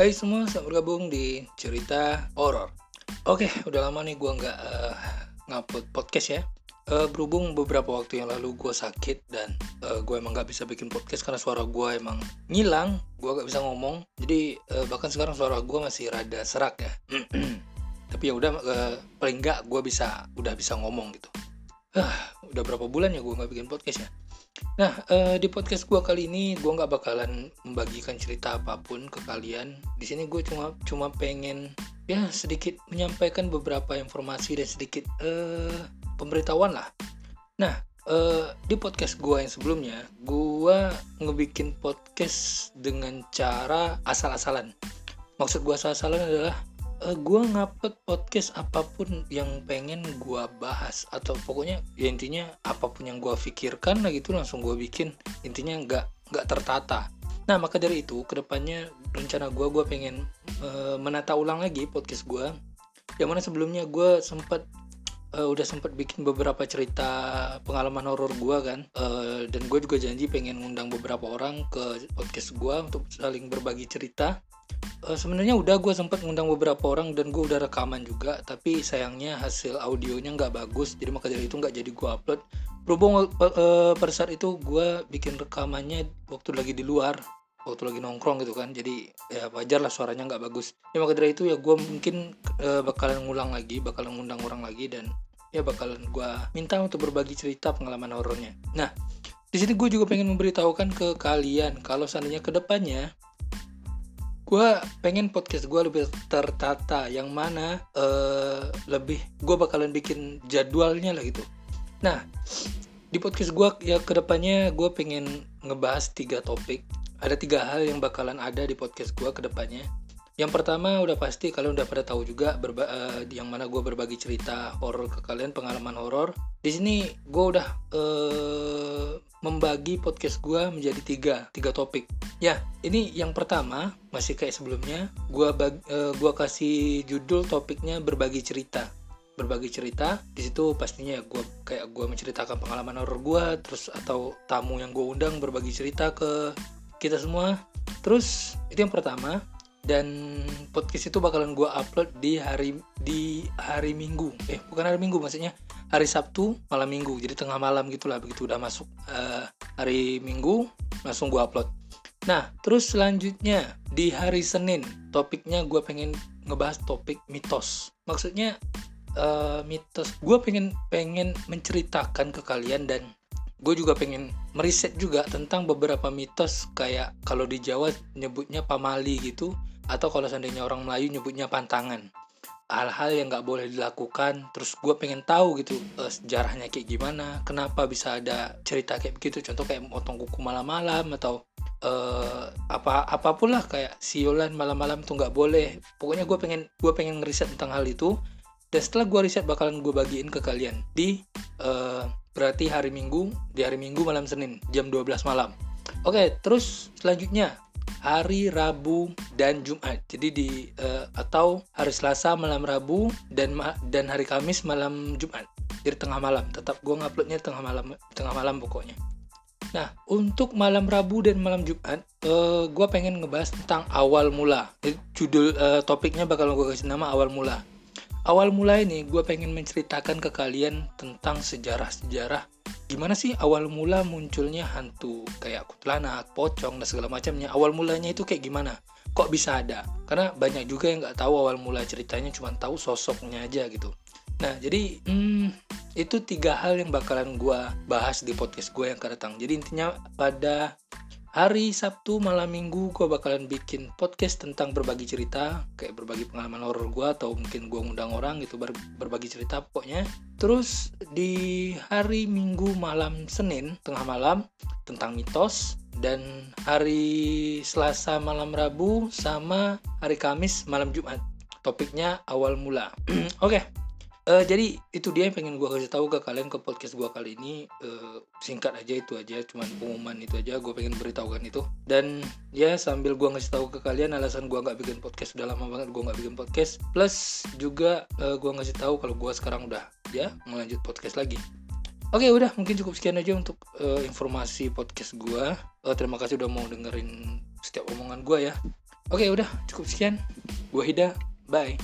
Hai semua, selamat bergabung di cerita horor. Oke, udah lama nih gue nggak uh, ngupload podcast ya. Uh, berhubung beberapa waktu yang lalu gue sakit dan uh, gue emang nggak bisa bikin podcast karena suara gue emang ngilang, gue nggak bisa ngomong. Jadi uh, bahkan sekarang suara gue masih rada serak ya. Tapi ya udah, uh, paling nggak gue bisa udah bisa ngomong gitu. Uh, udah berapa bulan ya gue nggak bikin podcast ya. Nah, uh, di podcast gue kali ini gue nggak bakalan membagikan cerita apa pun ke kalian. Di sini gue cuma cuma pengen ya sedikit menyampaikan beberapa informasi dan sedikit uh, pemberitahuan lah. Nah, uh, di podcast gue yang sebelumnya, gue ngebikin podcast dengan cara asal-asalan. Maksud gue asal-asalan adalah uh, eh, gue ngupload podcast apa pun yang pengen gue bahas atau pokoknya ya intinya apa pun yang gue pikirkan lah gitu langsung gue bikin. Intinya nggak nggak tertata. Nah maka dari itu ke depannya rencana gue gue pengen uh, menata ulang lagi podcast gue yang mana sebelumnya gue sempat uh, udah sempat bikin beberapa cerita pengalaman horor gue kan. Uh, dan gue juga janji pengen ngundang beberapa orang ke podcast gue untuk saling berbagi cerita uh, sebenarnya udah gue sempat ngundang beberapa orang dan gue udah rekaman juga tapi sayangnya hasil audionya nggak bagus jadi maka dari itu nggak jadi gue upload. Berhubung uh, pada saat itu gue bikin rekamannya waktu lagi di luar waktu lagi nongkrong gitu kan jadi ya wajar lah suaranya nggak bagus. Ya maka dari itu ya gue mungkin uh, bakalan ngulang lagi bakalan ngundang orang lagi dan ya bakalan gue minta untuk berbagi cerita pengalaman horornya. Nah di sini gue juga pengen memberitahukan ke kalian kalau seandainya ke depannya gue pengen podcast gue lebih tertata yang mana uh, lebih gue bakalan bikin jadwalnya lah gitu. Nah di podcast gue ya ke depannya gue pengen ngebahas tiga topik. Ada tiga hal yang bakalan ada di podcast gue ke depannya yang pertama udah pasti kalian udah pada tahu juga berba uh, yang mana gue berbagi cerita horor ke kalian pengalaman horor. Di sini gue udah uh, membagi podcast gue menjadi tiga tiga topik. Ya ini yang pertama masih kayak sebelumnya gue uh, gua kasih judul topiknya berbagi cerita. Berbagi cerita di situ pastinya gue kayak gue menceritakan pengalaman horor gue terus atau tamu yang gue undang berbagi cerita ke kita semua. Terus itu yang pertama dan podcast itu bakalan gue upload di hari di hari minggu. Eh bukan hari minggu maksudnya hari Sabtu malam minggu jadi tengah malam gitulah begitu udah masuk uh, hari minggu langsung gue upload. Nah terus selanjutnya di hari Senin topiknya gue pengen ngebahas topik mitos. Maksudnya uh, mitos gue pengen pengen menceritakan ke kalian dan gue juga pengen meriset juga tentang beberapa mitos kayak kalau di Jawa nyebutnya pamali gitu atau kalau seandainya orang Melayu nyebutnya pantangan hal-hal yang nggak boleh dilakukan terus gue pengen tahu gitu uh, sejarahnya kayak gimana kenapa bisa ada cerita kayak begitu. Contoh kayak motong kuku malam-malam atau uh, apa apa pun lah kayak siolan malam-malam tuh nggak boleh. Pokoknya gue pengen gue pengen ngeriset tentang hal itu dan setelah gue riset bakalan gue bagiin ke kalian di uh, berarti hari minggu di hari minggu malam senin jam 12 malam. Oke terus selanjutnya hari Rabu dan Jumat. Jadi di uh, atau hari Selasa malam Rabu dan dan hari Kamis malam Jumat. Jadi tengah malam. Tetap gue nguploadnya tengah malam tengah malam pokoknya. Nah, untuk malam Rabu dan malam Jumat, uh, eh, gue pengen ngebahas tentang awal mula. Jadi, judul uh, topiknya bakal gue kasih nama awal mula. Awal mula ini gue pengen menceritakan ke kalian tentang sejarah-sejarah gimana sih awal mula munculnya hantu kayak kuntilanak, pocong dan segala macamnya. Awal mulanya itu kayak gimana? Kok bisa ada? Karena banyak juga yang nggak tahu awal mula ceritanya cuma tahu sosoknya aja gitu. Nah jadi hmm, itu tiga hal yang bakalan gue bahas di podcast gue yang akan datang. Jadi intinya pada hari Sabtu malam minggu gue bakalan bikin podcast tentang berbagi cerita kayak berbagi pengalaman horor gue atau mungkin gue ngundang orang gitu ber berbagi cerita pokoknya terus di hari minggu malam Senin tengah malam tentang mitos dan hari Selasa malam Rabu sama hari Kamis malam Jumat. Topiknya awal mula. Oke. Okay. Uh, jadi itu dia yang pengen gue kasih tahu ke kalian ke podcast gue kali ini. Uh, singkat aja itu aja cuman pengumuman itu aja. Gue pengen beritahukan itu. Dan ya sambil gue ngasih tahu ke kalian alasan gue nggak bikin podcast udah lama banget gue nggak bikin podcast. Plus juga uh, eh, gue ngasih tahu kalau gue sekarang udah ya melanjut podcast lagi Oke udah mungkin cukup sekian aja untuk uh, informasi podcast gue. Uh, terima kasih udah mau dengerin setiap omongan gue ya. Oke, udah cukup sekian. Gue Hida, bye.